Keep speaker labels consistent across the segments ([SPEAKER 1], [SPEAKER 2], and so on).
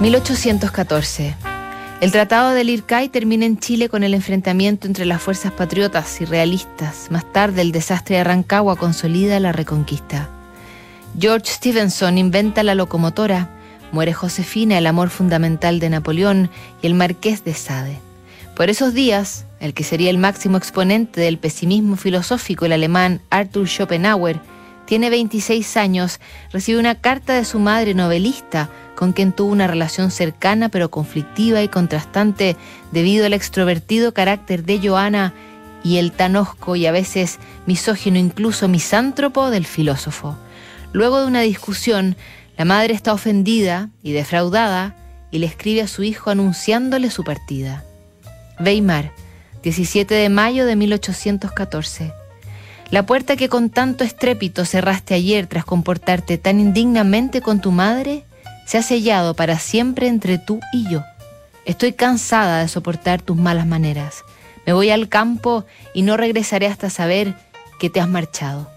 [SPEAKER 1] 1814. El Tratado del Ircay termina en Chile con el enfrentamiento entre las fuerzas patriotas y realistas. Más tarde, el desastre de Rancagua consolida la reconquista. George Stevenson inventa la locomotora. Muere Josefina, el amor fundamental de Napoleón, y el marqués de Sade. Por esos días, el que sería el máximo exponente del pesimismo filosófico, el alemán Arthur Schopenhauer, tiene 26 años, recibe una carta de su madre novelista, con quien tuvo una relación cercana pero conflictiva y contrastante debido al extrovertido carácter de Joana y el tan osco y a veces misógino, incluso misántropo del filósofo. Luego de una discusión, la madre está ofendida y defraudada y le escribe a su hijo anunciándole su partida. Weimar, 17 de mayo de 1814. La puerta que con tanto estrépito cerraste ayer tras comportarte tan indignamente con tu madre se ha sellado para siempre entre tú y yo. Estoy cansada de soportar tus malas maneras. Me voy al campo y no regresaré hasta saber que te has marchado.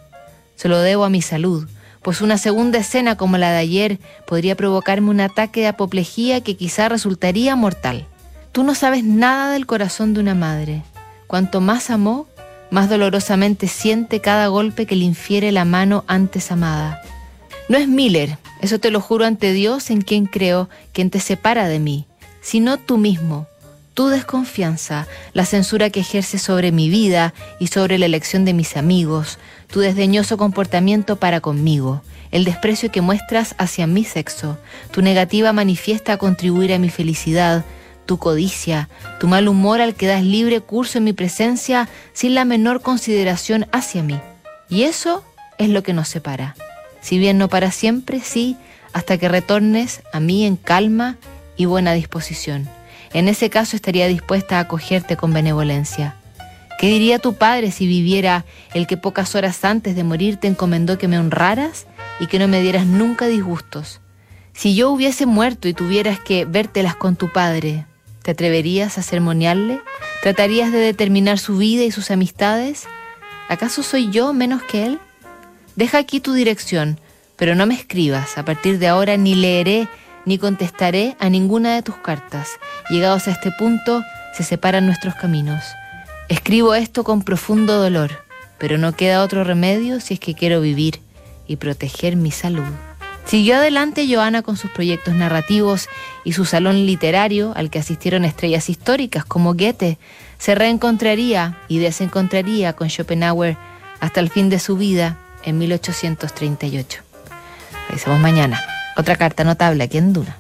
[SPEAKER 1] Se lo debo a mi salud, pues una segunda escena como la de ayer podría provocarme un ataque de apoplejía que quizá resultaría mortal. Tú no sabes nada del corazón de una madre. Cuanto más amó, más dolorosamente siente cada golpe que le infiere la mano antes amada. No es Miller, eso te lo juro ante Dios en quien creo, quien te separa de mí, sino tú mismo, tu desconfianza, la censura que ejerces sobre mi vida y sobre la elección de mis amigos, tu desdeñoso comportamiento para conmigo, el desprecio que muestras hacia mi sexo, tu negativa manifiesta a contribuir a mi felicidad, tu codicia, tu mal humor al que das libre curso en mi presencia sin la menor consideración hacia mí. Y eso es lo que nos separa si bien no para siempre, sí, hasta que retornes a mí en calma y buena disposición. En ese caso estaría dispuesta a acogerte con benevolencia. ¿Qué diría tu padre si viviera el que pocas horas antes de morir te encomendó que me honraras y que no me dieras nunca disgustos? Si yo hubiese muerto y tuvieras que vértelas con tu padre, ¿te atreverías a sermonearle? ¿Tratarías de determinar su vida y sus amistades? ¿Acaso soy yo menos que él? Deja aquí tu dirección, pero no me escribas. A partir de ahora ni leeré ni contestaré a ninguna de tus cartas. Llegados a este punto, se separan nuestros caminos. Escribo esto con profundo dolor, pero no queda otro remedio si es que quiero vivir y proteger mi salud. Siguió adelante Joana con sus proyectos narrativos y su salón literario al que asistieron estrellas históricas como Goethe. Se reencontraría y desencontraría con Schopenhauer hasta el fin de su vida en 1838. Revisamos mañana. Otra carta notable aquí en Duna.